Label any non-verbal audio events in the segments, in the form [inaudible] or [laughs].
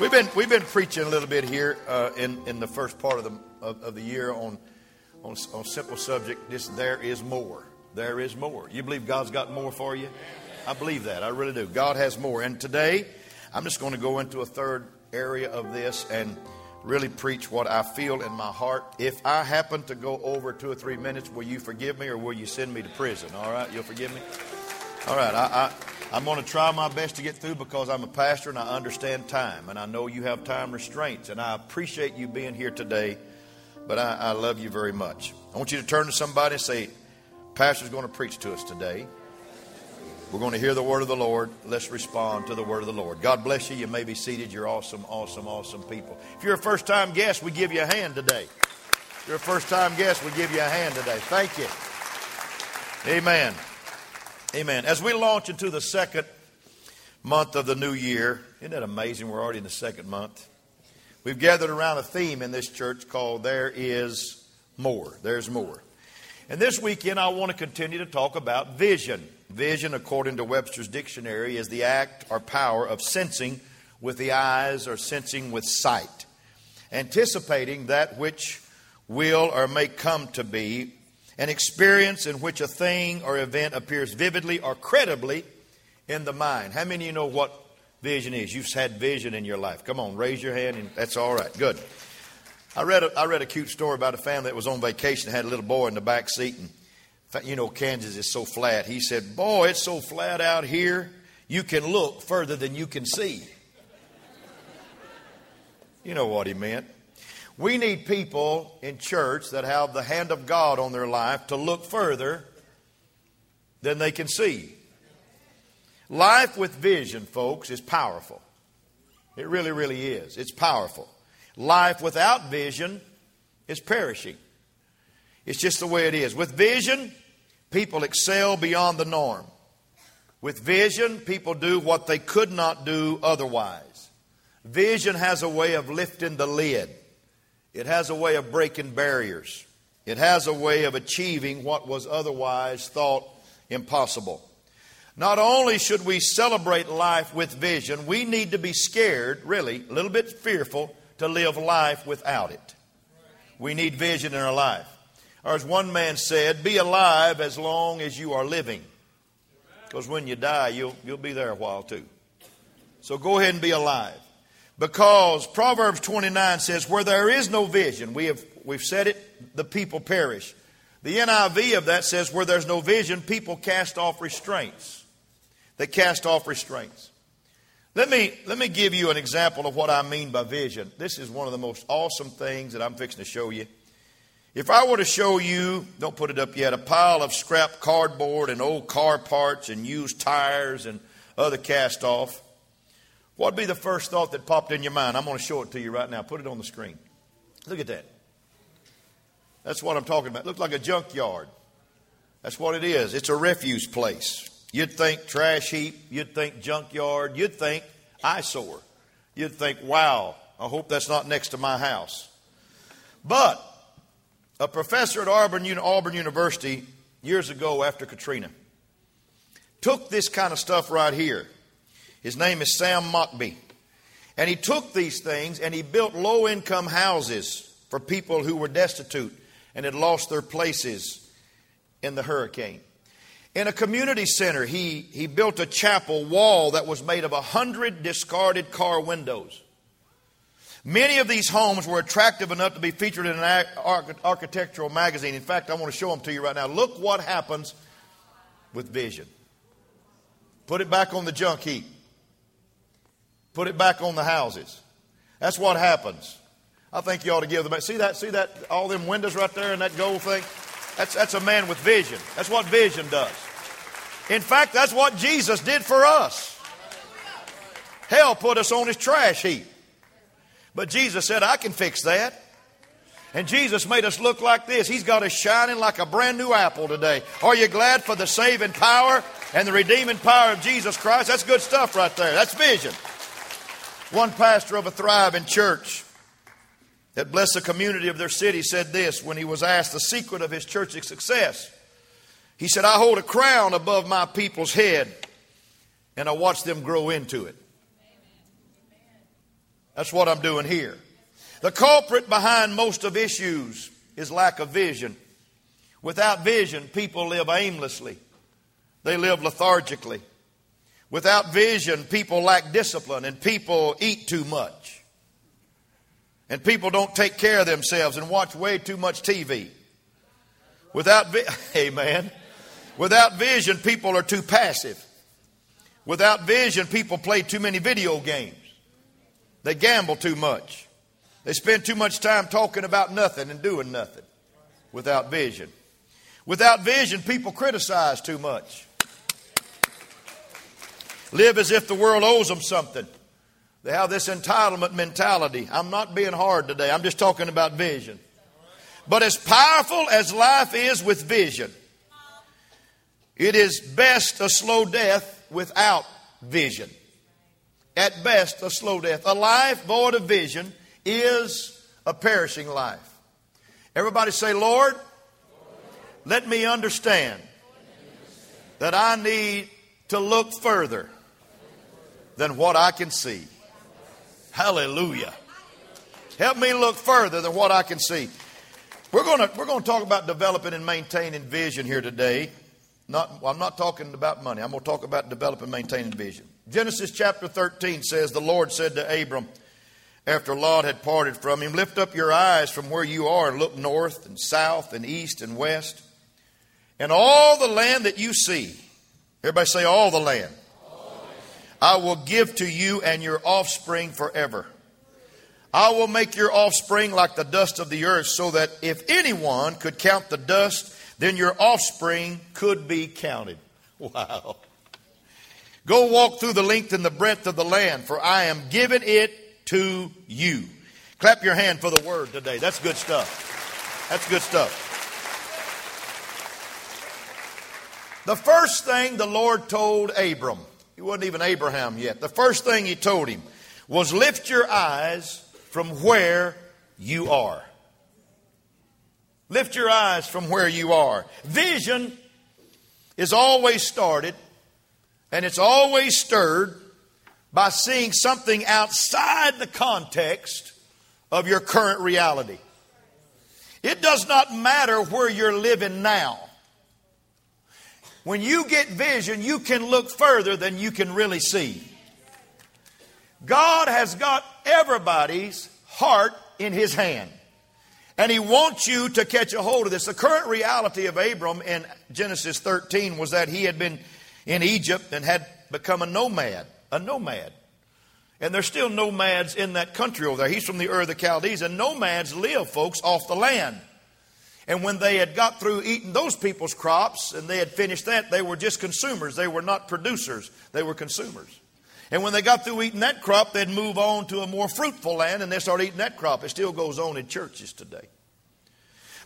We've been we've been preaching a little bit here uh, in in the first part of the of, of the year on on on simple subject. This there is more. There is more. You believe God's got more for you? I believe that. I really do. God has more. And today, I'm just going to go into a third area of this and really preach what I feel in my heart. If I happen to go over two or three minutes, will you forgive me or will you send me to prison? All right, you'll forgive me. All right, I, I I'm going to try my best to get through because I'm a pastor and I understand time. And I know you have time restraints. And I appreciate you being here today. But I, I love you very much. I want you to turn to somebody and say, Pastor's going to preach to us today. We're going to hear the word of the Lord. Let's respond to the word of the Lord. God bless you. You may be seated. You're awesome, awesome, awesome people. If you're a first time guest, we give you a hand today. If you're a first time guest, we give you a hand today. Thank you. Amen. Amen. As we launch into the second month of the new year, isn't that amazing? We're already in the second month. We've gathered around a theme in this church called There Is More. There's More. And this weekend, I want to continue to talk about vision. Vision, according to Webster's dictionary, is the act or power of sensing with the eyes or sensing with sight, anticipating that which will or may come to be an experience in which a thing or event appears vividly or credibly in the mind. How many of you know what vision is? You've had vision in your life. Come on, raise your hand, and that's all right. Good. I read a, I read a cute story about a family that was on vacation, and had a little boy in the back seat, and you know, Kansas is so flat. He said, Boy, it's so flat out here, you can look further than you can see. You know what he meant. We need people in church that have the hand of God on their life to look further than they can see. Life with vision, folks, is powerful. It really, really is. It's powerful. Life without vision is perishing. It's just the way it is. With vision, people excel beyond the norm. With vision, people do what they could not do otherwise. Vision has a way of lifting the lid. It has a way of breaking barriers. It has a way of achieving what was otherwise thought impossible. Not only should we celebrate life with vision, we need to be scared, really, a little bit fearful, to live life without it. We need vision in our life. Or as one man said, be alive as long as you are living. Because when you die, you'll, you'll be there a while too. So go ahead and be alive. Because Proverbs 29 says, where there is no vision, we have, we've said it, the people perish. The NIV of that says, where there's no vision, people cast off restraints. They cast off restraints. Let me, let me give you an example of what I mean by vision. This is one of the most awesome things that I'm fixing to show you. If I were to show you, don't put it up yet, a pile of scrap cardboard and old car parts and used tires and other cast off, What'd be the first thought that popped in your mind? I'm going to show it to you right now. Put it on the screen. Look at that. That's what I'm talking about. It looks like a junkyard. That's what it is. It's a refuse place. You'd think trash heap. You'd think junkyard. You'd think eyesore. You'd think, wow, I hope that's not next to my house. But a professor at Auburn, Auburn University years ago after Katrina took this kind of stuff right here his name is Sam Mockbee. And he took these things and he built low income houses for people who were destitute and had lost their places in the hurricane. In a community center, he, he built a chapel wall that was made of a hundred discarded car windows. Many of these homes were attractive enough to be featured in an architectural magazine. In fact, I want to show them to you right now. Look what happens with vision. Put it back on the junk heap. Put it back on the houses. That's what happens. I think you ought to give them. See that? See that? All them windows right there and that gold thing. That's that's a man with vision. That's what vision does. In fact, that's what Jesus did for us. Hell put us on his trash heap. But Jesus said, I can fix that. And Jesus made us look like this. He's got us shining like a brand new apple today. Are you glad for the saving power and the redeeming power of Jesus Christ? That's good stuff right there. That's vision. One pastor of a thriving church that blessed the community of their city said this when he was asked the secret of his church's success. He said, I hold a crown above my people's head and I watch them grow into it. That's what I'm doing here. The culprit behind most of issues is lack of vision. Without vision, people live aimlessly. They live lethargically. Without vision, people lack discipline and people eat too much. And people don't take care of themselves and watch way too much TV. Without vi- [laughs] amen. Without vision, people are too passive. Without vision, people play too many video games. They gamble too much. They spend too much time talking about nothing and doing nothing without vision. Without vision, people criticize too much. Live as if the world owes them something. They have this entitlement mentality. I'm not being hard today, I'm just talking about vision. But as powerful as life is with vision, it is best a slow death without vision. At best, a slow death. A life void of vision is a perishing life. Everybody say, Lord, let me understand that I need to look further than what I can see. Hallelujah. Help me look further than what I can see. We're going to, we're to talk about developing and maintaining vision here today. Not, I'm not talking about money. I'm going to talk about developing and maintaining vision. Genesis chapter 13 says, The Lord said to Abram, after Lot had parted from him, Lift up your eyes from where you are and look north and south and east and west. And all the land that you see, everybody say, All the land. I will give to you and your offspring forever. I will make your offspring like the dust of the earth, so that if anyone could count the dust, then your offspring could be counted. [laughs] Wow. Go walk through the length and the breadth of the land, for I am giving it to you. Clap your hand for the word today. That's good stuff. That's good stuff. The first thing the Lord told Abram, he wasn't even Abraham yet, the first thing he told him was lift your eyes from where you are. Lift your eyes from where you are. Vision is always started and it's always stirred by seeing something outside the context of your current reality. It does not matter where you're living now. When you get vision, you can look further than you can really see. God has got everybody's heart in His hand. And He wants you to catch a hold of this. The current reality of Abram in Genesis 13 was that he had been in Egypt and had become a nomad. A nomad. And there's still nomads in that country over there. He's from the Ur of the Chaldees, and nomads live, folks, off the land. And when they had got through eating those people's crops and they had finished that, they were just consumers. They were not producers, they were consumers. And when they got through eating that crop, they'd move on to a more fruitful land and they start eating that crop. It still goes on in churches today.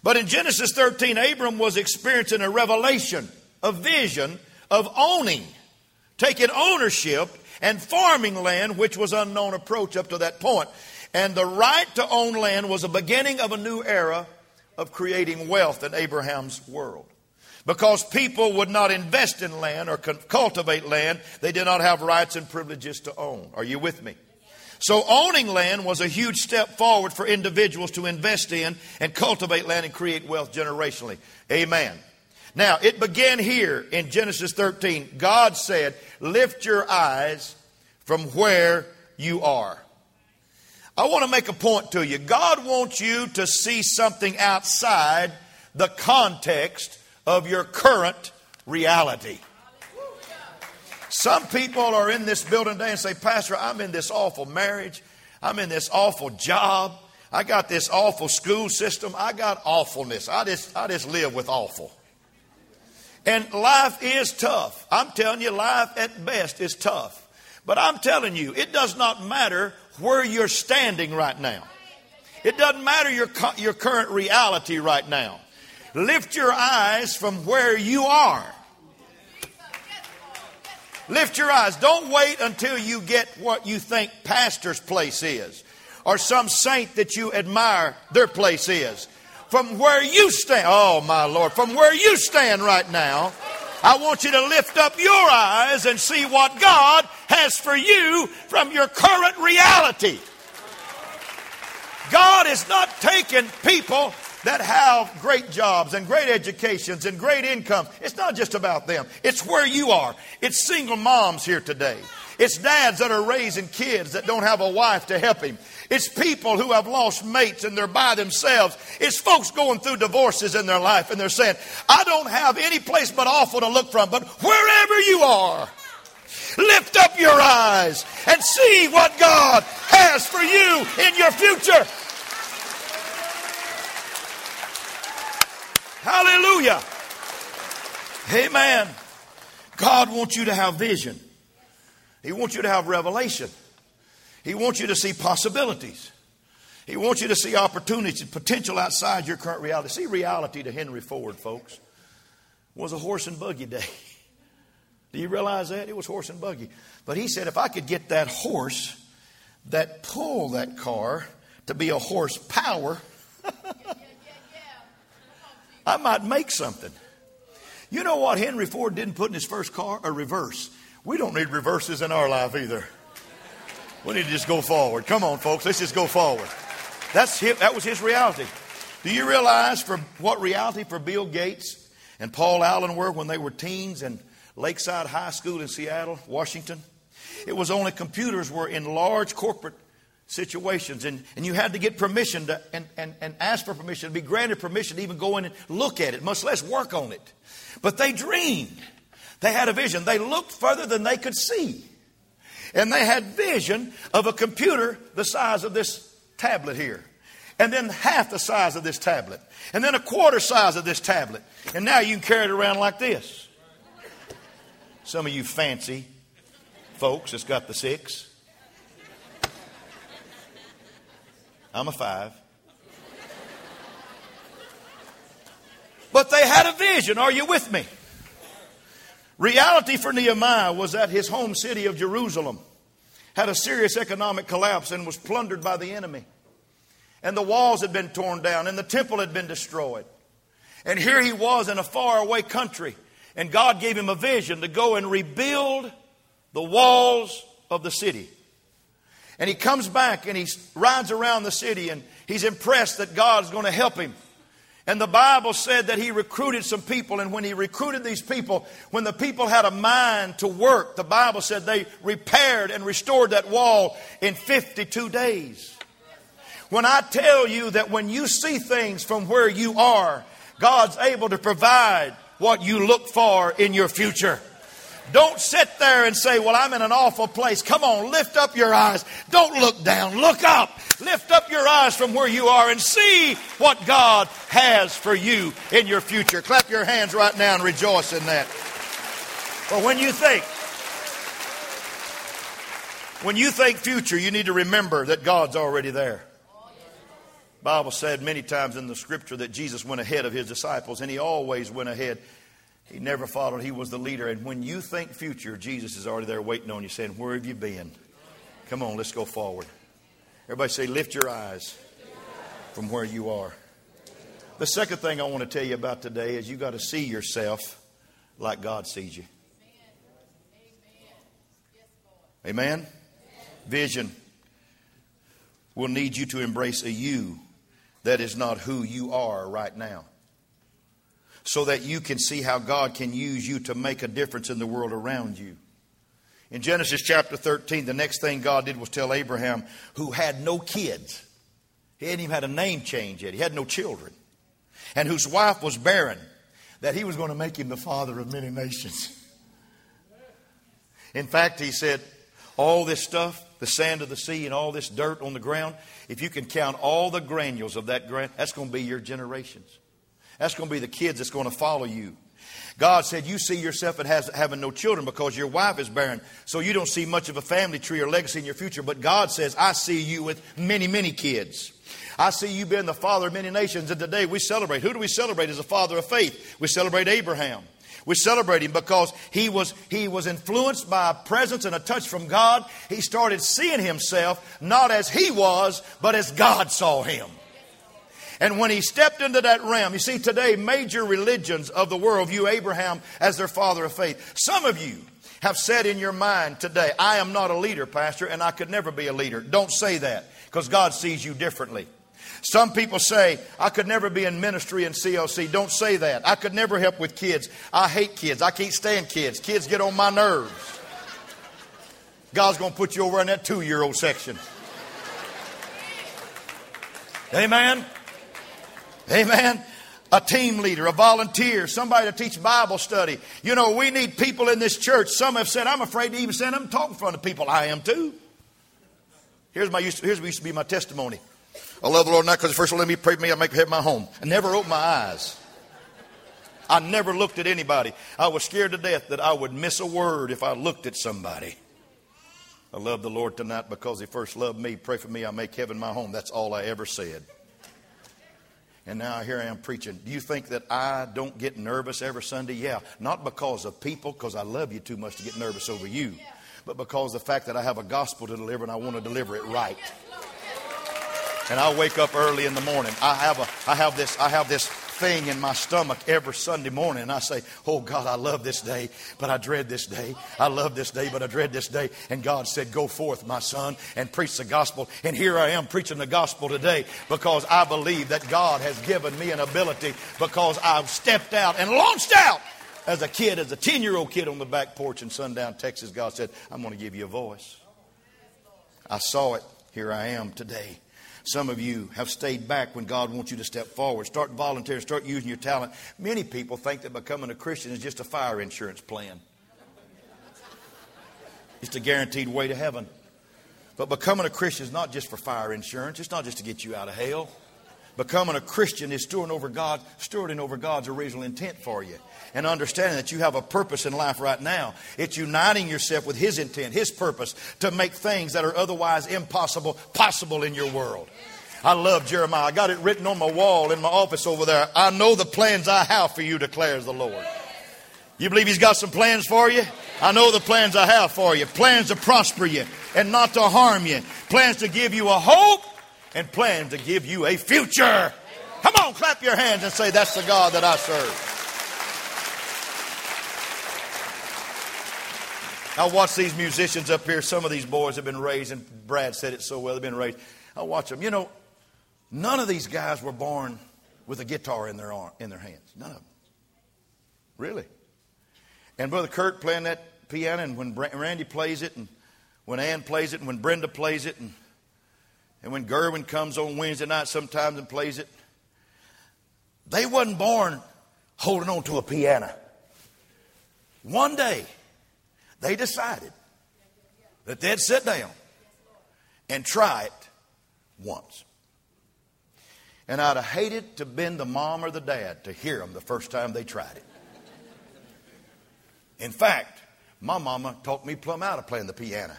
But in Genesis 13, Abram was experiencing a revelation, a vision of owning, taking ownership and farming land, which was unknown approach up to that point. And the right to own land was a beginning of a new era of creating wealth in Abraham's world. Because people would not invest in land or cultivate land, they did not have rights and privileges to own. Are you with me? So owning land was a huge step forward for individuals to invest in and cultivate land and create wealth generationally. Amen. Now, it began here in Genesis 13. God said, Lift your eyes from where you are. I want to make a point to you. God wants you to see something outside the context of your current reality. Some people are in this building today and say, Pastor, I'm in this awful marriage. I'm in this awful job. I got this awful school system. I got awfulness. I just, I just live with awful. And life is tough. I'm telling you, life at best is tough. But I'm telling you, it does not matter where you're standing right now. It doesn't matter your, your current reality right now. Lift your eyes from where you are. Lift your eyes. Don't wait until you get what you think pastor's place is or some saint that you admire their place is. From where you stand, oh my Lord, from where you stand right now, I want you to lift up your eyes and see what God has for you from your current reality. God is not taking people that have great jobs and great educations and great income. It's not just about them. It's where you are. It's single moms here today. It's dads that are raising kids that don't have a wife to help him. It's people who have lost mates and they're by themselves. It's folks going through divorces in their life and they're saying, I don't have any place but awful to look from, but wherever you are, lift up your eyes and see what God has for you in your future. Hallelujah. Amen. God wants you to have vision. He wants you to have revelation. He wants you to see possibilities. He wants you to see opportunities potential outside your current reality. See, reality to Henry Ford, folks, was a horse and buggy day. [laughs] Do you realize that? It was horse and buggy. But he said, if I could get that horse that pulled that car to be a horsepower, [laughs] I might make something. You know what Henry Ford didn't put in his first car? A reverse. We don't need reverses in our life either. We need to just go forward. Come on, folks, let's just go forward. That's his, that was his reality. Do you realize for what reality for Bill Gates and Paul Allen were when they were teens in Lakeside High School in Seattle, Washington? It was only computers were in large corporate situations and, and you had to get permission to and, and, and ask for permission be granted permission to even go in and look at it much less work on it but they dreamed they had a vision. They looked further than they could see. And they had vision of a computer the size of this tablet here. And then half the size of this tablet. And then a quarter size of this tablet. And now you can carry it around like this. Some of you fancy folks that's got the six. I'm a five. But they had a vision. Are you with me? Reality for Nehemiah was that his home city of Jerusalem had a serious economic collapse and was plundered by the enemy. And the walls had been torn down and the temple had been destroyed. And here he was in a faraway country. And God gave him a vision to go and rebuild the walls of the city. And he comes back and he rides around the city and he's impressed that God's going to help him. And the Bible said that he recruited some people. And when he recruited these people, when the people had a mind to work, the Bible said they repaired and restored that wall in 52 days. When I tell you that when you see things from where you are, God's able to provide what you look for in your future. Don't sit there and say, Well, I'm in an awful place. Come on, lift up your eyes. Don't look down. Look up. Lift up your eyes from where you are and see what God has for you in your future. Clap your hands right now and rejoice in that. But when you think, when you think future, you need to remember that God's already there. Bible said many times in the scripture that Jesus went ahead of his disciples and he always went ahead he never followed. He was the leader. And when you think future, Jesus is already there waiting on you, saying, Where have you been? Come on, let's go forward. Everybody say, Lift your eyes from where you are. The second thing I want to tell you about today is you got to see yourself like God sees you. Amen? Vision will need you to embrace a you that is not who you are right now so that you can see how God can use you to make a difference in the world around you. In Genesis chapter 13, the next thing God did was tell Abraham, who had no kids, he hadn't even had a name change yet, he had no children, and whose wife was barren, that he was going to make him the father of many nations. In fact, he said, all this stuff, the sand of the sea and all this dirt on the ground, if you can count all the granules of that ground, that's going to be your generations. That's going to be the kids that's going to follow you. God said, You see yourself as having no children because your wife is barren, so you don't see much of a family tree or legacy in your future. But God says, I see you with many, many kids. I see you being the father of many nations, and today we celebrate. Who do we celebrate as a father of faith? We celebrate Abraham. We celebrate him because he was, he was influenced by a presence and a touch from God. He started seeing himself not as he was, but as God saw him. And when he stepped into that realm, you see, today, major religions of the world view Abraham as their father of faith. Some of you have said in your mind today, I am not a leader, Pastor, and I could never be a leader. Don't say that because God sees you differently. Some people say, I could never be in ministry in CLC. Don't say that. I could never help with kids. I hate kids. I can't stand kids. Kids get on my nerves. God's going to put you over in that two year old section. Amen. Amen. A team leader, a volunteer, somebody to teach Bible study. You know, we need people in this church. Some have said, I'm afraid to even stand up and talk in front of people. I am too. Here's, my, here's what used to be my testimony. I love the Lord not because first let me pray for me, I make heaven my home. I never opened my eyes. I never looked at anybody. I was scared to death that I would miss a word if I looked at somebody. I love the Lord tonight because He first loved me. Pray for me, I make heaven my home. That's all I ever said. And now here I am preaching. Do you think that I don't get nervous every Sunday? Yeah. Not because of people, because I love you too much to get nervous over you, but because the fact that I have a gospel to deliver and I want to deliver it right and I wake up early in the morning. I have a, I have this, I have this thing in my stomach every Sunday morning, and I say, "Oh God, I love this day, but I dread this day. I love this day, but I dread this day." And God said, "Go forth, my son, and preach the gospel." And here I am preaching the gospel today because I believe that God has given me an ability because I've stepped out and launched out as a kid, as a ten-year-old kid on the back porch in Sundown, Texas. God said, "I'm going to give you a voice." I saw it. Here I am today. Some of you have stayed back when God wants you to step forward. Start volunteering, start using your talent. Many people think that becoming a Christian is just a fire insurance plan, it's a guaranteed way to heaven. But becoming a Christian is not just for fire insurance, it's not just to get you out of hell. Becoming a Christian is stewarding over God, stewarding over God's original intent for you. And understanding that you have a purpose in life right now. It's uniting yourself with His intent, His purpose to make things that are otherwise impossible possible in your world. I love Jeremiah. I got it written on my wall in my office over there. I know the plans I have for you, declares the Lord. You believe He's got some plans for you? I know the plans I have for you. Plans to prosper you and not to harm you. Plans to give you a hope and plans to give you a future. Come on, clap your hands and say, That's the God that I serve. I watch these musicians up here. Some of these boys have been raised, and Brad said it so well. They've been raised. I watch them. You know, none of these guys were born with a guitar in their arm, in their hands. None of them. Really. And Brother Kurt playing that piano, and when Randy plays it, and when Ann plays it, and when Brenda plays it, and and when Gerwin comes on Wednesday night sometimes and plays it, they wasn't born holding on to a piano. One day, they decided that they'd sit down and try it once. And I'd have hated to been the mom or the dad to hear them the first time they tried it. In fact, my mama taught me plumb out of playing the piano.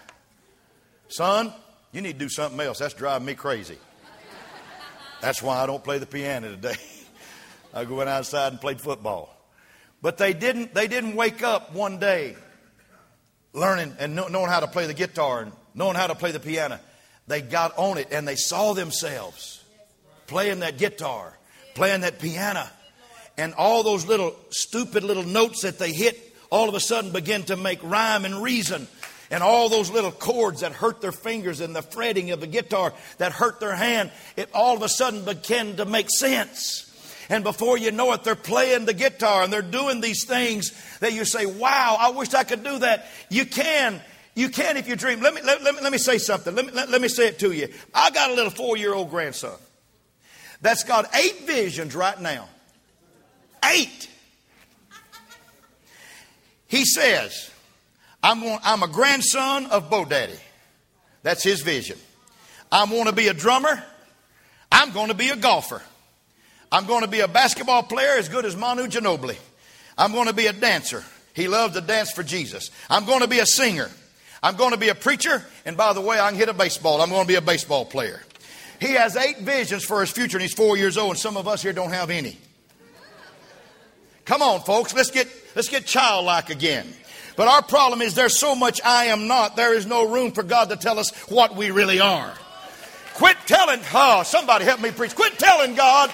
Son, you need to do something else. That's driving me crazy. That's why I don't play the piano today. [laughs] I went outside and played football. But they didn't, they didn't wake up one day learning and knowing how to play the guitar and knowing how to play the piano. They got on it and they saw themselves playing that guitar, playing that piano. And all those little stupid little notes that they hit all of a sudden begin to make rhyme and reason and all those little chords that hurt their fingers and the fretting of the guitar that hurt their hand, it all of a sudden began to make sense. And before you know it, they're playing the guitar and they're doing these things that you say, wow, I wish I could do that. You can. You can if you dream. Let me, let, let me, let me say something. Let me, let, let me say it to you. I got a little four year old grandson that's got eight visions right now. Eight. He says, I'm, going, I'm a grandson of Bo Daddy. That's his vision. I want to be a drummer. I'm going to be a golfer. I'm going to be a basketball player as good as Manu Ginobili. I'm going to be a dancer. He loved to dance for Jesus. I'm going to be a singer. I'm going to be a preacher. And by the way, I can hit a baseball. I'm going to be a baseball player. He has eight visions for his future, and he's four years old, and some of us here don't have any. Come on, folks, let's get, let's get childlike again. But our problem is there's so much I am not, there is no room for God to tell us what we really are. Quit telling, oh, somebody help me preach. Quit telling God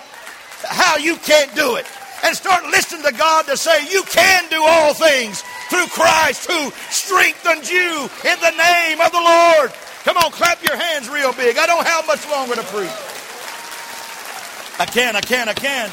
how you can't do it. And start listening to God to say, you can do all things through Christ who strengthens you in the name of the Lord. Come on, clap your hands real big. I don't have much longer to preach. I can, I can, I can.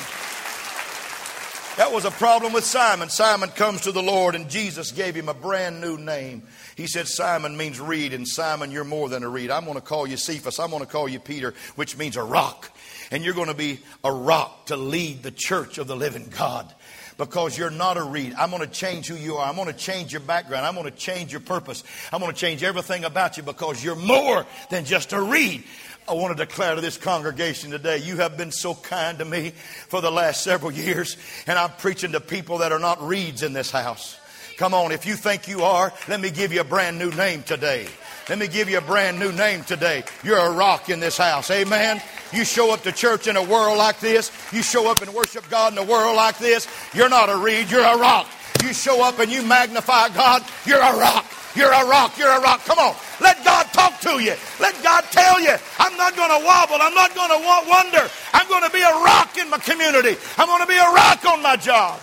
That was a problem with Simon. Simon comes to the Lord, and Jesus gave him a brand new name. He said, Simon means reed, and Simon, you're more than a reed. I'm going to call you Cephas. I'm going to call you Peter, which means a rock. And you're going to be a rock to lead the church of the living God because you're not a reed. I'm going to change who you are. I'm going to change your background. I'm going to change your purpose. I'm going to change everything about you because you're more than just a reed. I want to declare to this congregation today, you have been so kind to me for the last several years, and I'm preaching to people that are not reeds in this house. Come on, if you think you are, let me give you a brand new name today. Let me give you a brand new name today. You're a rock in this house. Amen. You show up to church in a world like this. You show up and worship God in a world like this. You're not a reed, you're a rock. You show up and you magnify God, you're a rock. You're a rock. You're a rock. Come on. Let God talk to you. Let God tell you, I'm not going to wobble. I'm not going to wonder. I'm going to be a rock in my community. I'm going to be a rock on my job.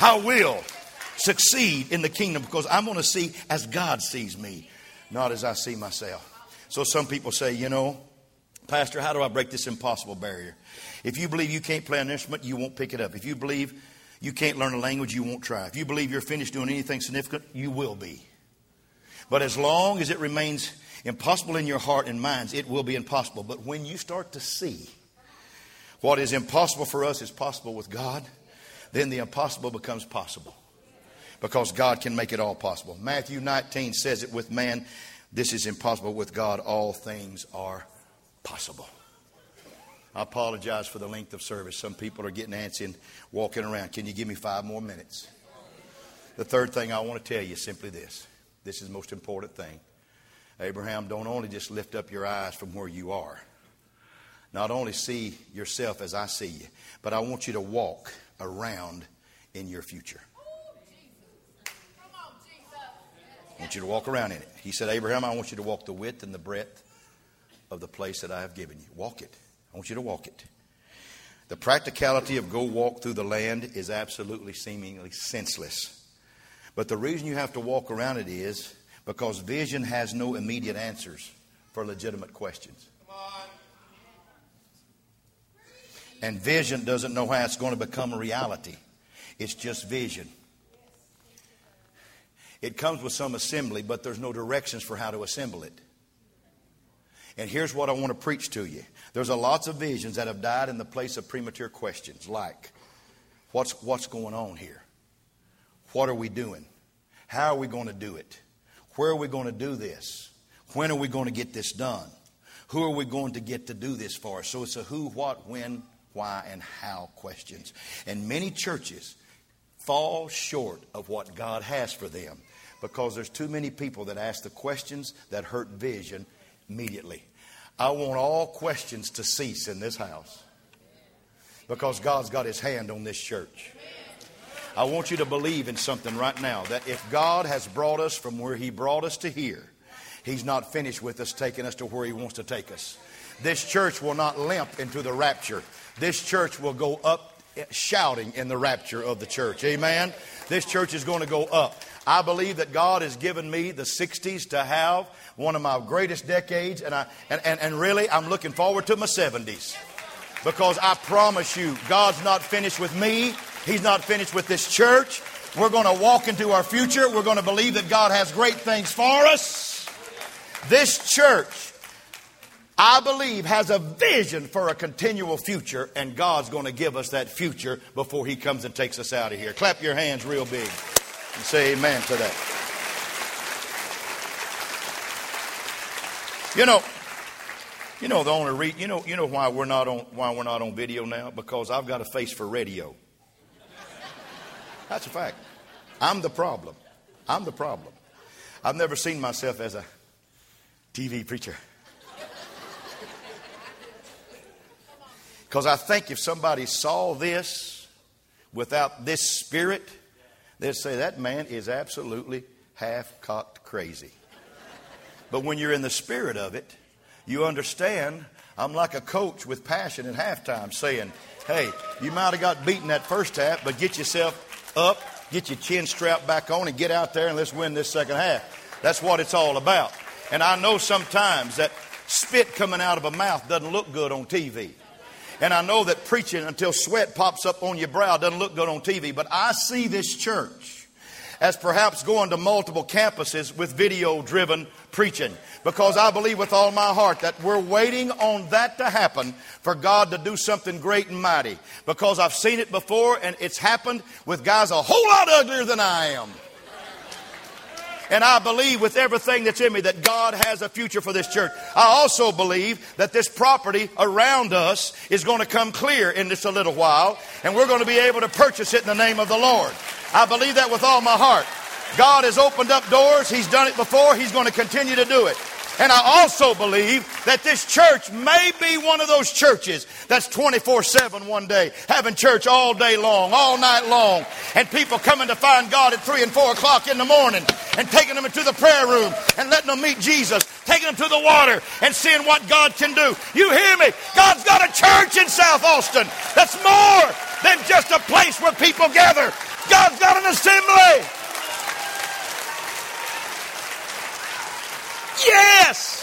I will succeed in the kingdom because I'm going to see as God sees me, not as I see myself. So some people say, you know, Pastor, how do I break this impossible barrier? If you believe you can't play an instrument, you won't pick it up. If you believe you can't learn a language, you won't try. If you believe you're finished doing anything significant, you will be. But as long as it remains impossible in your heart and minds, it will be impossible. But when you start to see what is impossible for us is possible with God, then the impossible becomes possible. Because God can make it all possible. Matthew 19 says it with man, this is impossible. With God, all things are possible. I apologize for the length of service. Some people are getting antsy and walking around. Can you give me five more minutes? The third thing I want to tell you is simply this this is the most important thing. Abraham, don't only just lift up your eyes from where you are, not only see yourself as I see you, but I want you to walk around in your future. I want you to walk around in it. He said, Abraham, I want you to walk the width and the breadth of the place that I have given you. Walk it. I want you to walk it. The practicality of go walk through the land is absolutely seemingly senseless. But the reason you have to walk around it is because vision has no immediate answers for legitimate questions. And vision doesn't know how it's going to become a reality. It's just vision. It comes with some assembly, but there's no directions for how to assemble it. And here's what I want to preach to you. There's a lots of visions that have died in the place of premature questions, like, what's, what's going on here? What are we doing? How are we going to do it? Where are we going to do this? When are we going to get this done? Who are we going to get to do this for? So it's a who, what, when, why, and how questions. And many churches fall short of what God has for them because there's too many people that ask the questions that hurt vision immediately. I want all questions to cease in this house because God's got his hand on this church. I want you to believe in something right now that if God has brought us from where he brought us to here, he's not finished with us, taking us to where he wants to take us. This church will not limp into the rapture. This church will go up shouting in the rapture of the church. Amen. This church is going to go up. I believe that God has given me the 60s to have one of my greatest decades, and, I, and, and, and really, I'm looking forward to my 70s. Because I promise you, God's not finished with me, He's not finished with this church. We're going to walk into our future. We're going to believe that God has great things for us. This church, I believe, has a vision for a continual future, and God's going to give us that future before He comes and takes us out of here. Clap your hands real big and say amen to that. You know, you know the only re- you know you know why we're not on why we're not on video now because I've got a face for radio. That's a fact. I'm the problem. I'm the problem. I've never seen myself as a TV preacher. Because I think if somebody saw this without this spirit, they'd say that man is absolutely half cocked crazy. But when you're in the spirit of it, you understand I'm like a coach with passion at halftime saying, hey, you might have got beaten that first half, but get yourself up, get your chin strapped back on, and get out there and let's win this second half. That's what it's all about. And I know sometimes that spit coming out of a mouth doesn't look good on TV. And I know that preaching until sweat pops up on your brow doesn't look good on TV. But I see this church as perhaps going to multiple campuses with video driven preaching. Because I believe with all my heart that we're waiting on that to happen for God to do something great and mighty. Because I've seen it before and it's happened with guys a whole lot uglier than I am. And I believe with everything that's in me that God has a future for this church. I also believe that this property around us is going to come clear in just a little while, and we're going to be able to purchase it in the name of the Lord. I believe that with all my heart. God has opened up doors. He's done it before. He's going to continue to do it. And I also believe that this church may be one of those churches that's 24 7 one day, having church all day long, all night long, and people coming to find God at 3 and 4 o'clock in the morning and taking them into the prayer room and letting them meet Jesus, taking them to the water and seeing what God can do. You hear me? God's got a church in South Austin that's more than just a place where people gather. God's got an assembly. Yes!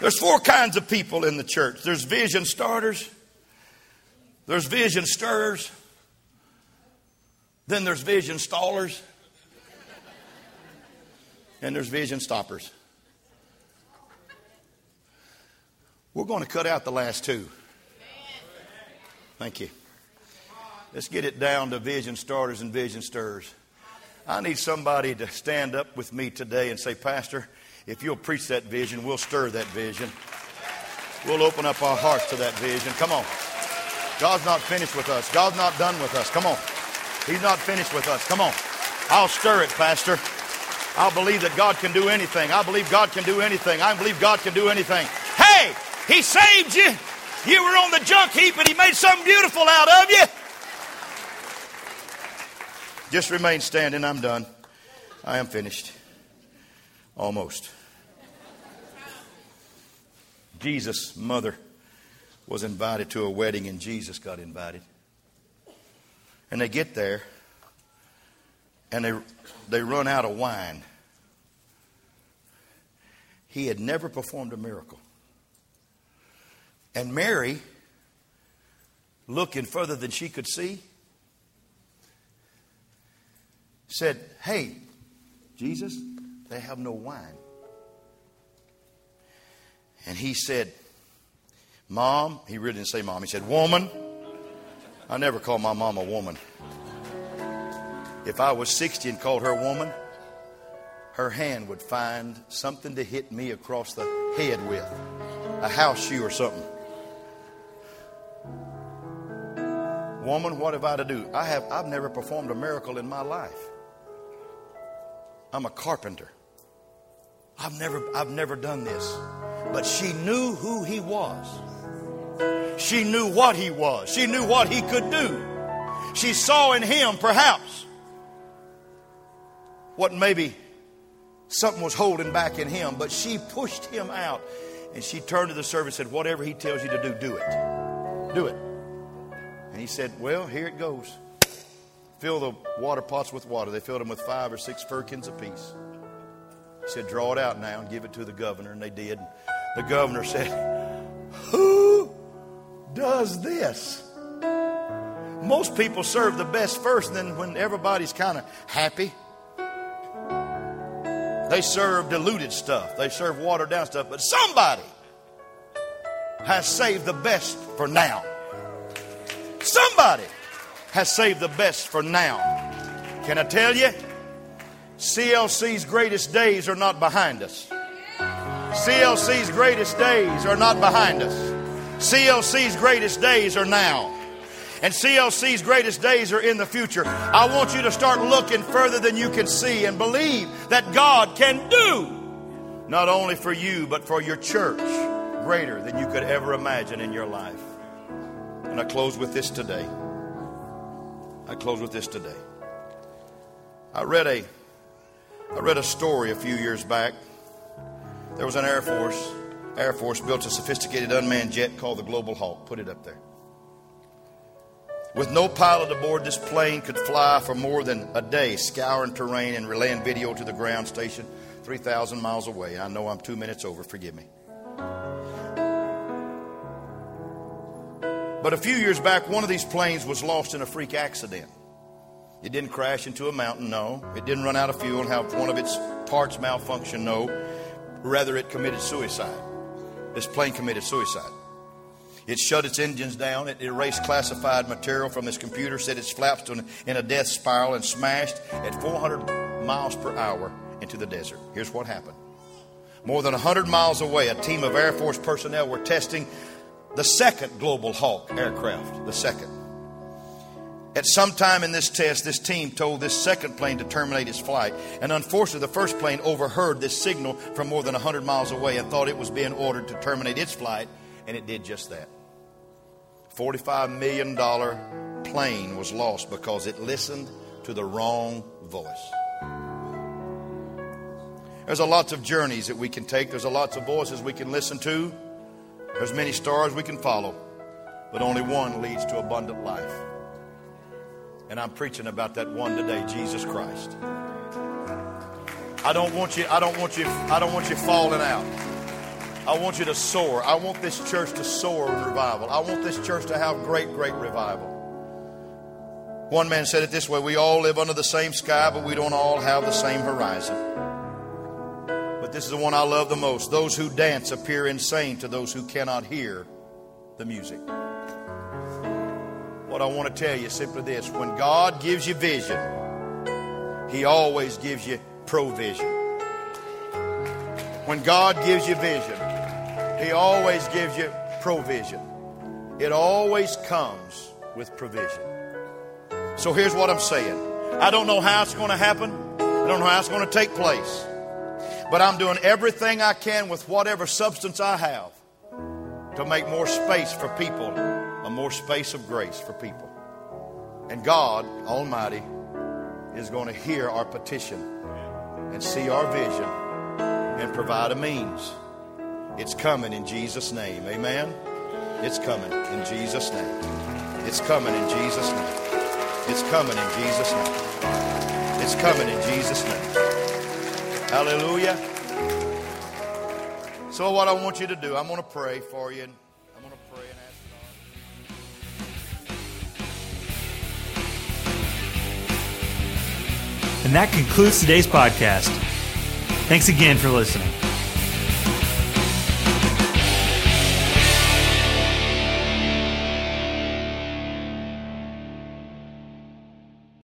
There's four kinds of people in the church there's vision starters, there's vision stirrers, then there's vision stallers, and there's vision stoppers. We're going to cut out the last two. Thank you. Let's get it down to vision starters and vision stirrers. I need somebody to stand up with me today and say, Pastor, if you'll preach that vision, we'll stir that vision. We'll open up our hearts to that vision. Come on. God's not finished with us. God's not done with us. Come on. He's not finished with us. Come on. I'll stir it, Pastor. I'll believe that God can do anything. I believe God can do anything. I believe God can do anything. Hey, He saved you. You were on the junk heap and He made something beautiful out of you. Just remain standing. I'm done. I am finished. Almost. Jesus' mother was invited to a wedding, and Jesus got invited. And they get there, and they, they run out of wine. He had never performed a miracle. And Mary, looking further than she could see, said, Hey, Jesus, they have no wine. And he said, Mom, he really didn't say mom, he said, Woman. I never call my mom a woman. If I was 60 and called her a woman, her hand would find something to hit me across the head with a house shoe or something. Woman, what have I to do? I have I've never performed a miracle in my life. I'm a carpenter. I've never, I've never done this. But she knew who he was. She knew what he was. She knew what he could do. She saw in him, perhaps, what maybe something was holding back in him, but she pushed him out and she turned to the servant and said, Whatever he tells you to do, do it. Do it. And he said, Well, here it goes fill the water pots with water. They filled them with five or six firkins apiece. He said, Draw it out now and give it to the governor. And they did. The governor said, Who does this? Most people serve the best first, and then when everybody's kind of happy, they serve diluted stuff. They serve watered down stuff. But somebody has saved the best for now. Somebody has saved the best for now. Can I tell you? CLC's greatest days are not behind us. CLC's greatest days are not behind us. CLC's greatest days are now. And CLC's greatest days are in the future. I want you to start looking further than you can see and believe that God can do not only for you, but for your church greater than you could ever imagine in your life. And I close with this today. I close with this today. I read a I read a story a few years back. There was an Air Force. Air Force built a sophisticated unmanned jet called the Global Hawk. Put it up there. With no pilot aboard, this plane could fly for more than a day, scouring terrain and relaying video to the ground station 3,000 miles away. I know I'm two minutes over, forgive me. But a few years back, one of these planes was lost in a freak accident. It didn't crash into a mountain, no. It didn't run out of fuel and have one of its parts malfunction, no. Rather, it committed suicide. This plane committed suicide. It shut its engines down. It erased classified material from its computer, set its flaps in a death spiral, and smashed at 400 miles per hour into the desert. Here's what happened. More than 100 miles away, a team of Air Force personnel were testing the second Global Hawk aircraft, the second. At some time in this test, this team told this second plane to terminate its flight. And unfortunately, the first plane overheard this signal from more than 100 miles away and thought it was being ordered to terminate its flight, and it did just that. $45 million plane was lost because it listened to the wrong voice. There's a lots of journeys that we can take. There's a lots of voices we can listen to. There's many stars we can follow. But only one leads to abundant life. And I'm preaching about that one today, Jesus Christ. I don't want you, I don't want you, I don't want you falling out. I want you to soar. I want this church to soar in revival. I want this church to have great, great revival. One man said it this way We all live under the same sky, but we don't all have the same horizon. But this is the one I love the most. Those who dance appear insane to those who cannot hear the music. What I want to tell you is simply this when God gives you vision, He always gives you provision. When God gives you vision, He always gives you provision. It always comes with provision. So here's what I'm saying I don't know how it's going to happen, I don't know how it's going to take place, but I'm doing everything I can with whatever substance I have to make more space for people, a more space of grace for people. And God Almighty is going to hear our petition and see our vision and provide a means. It's coming in Jesus' name. Amen. It's coming in Jesus' name. It's coming in Jesus' name. It's coming in Jesus' name. It's coming in Jesus' name. Hallelujah. So, what I want you to do, I'm going to pray for you. And I'm going to pray and ask God. And that concludes today's podcast. Thanks again for listening.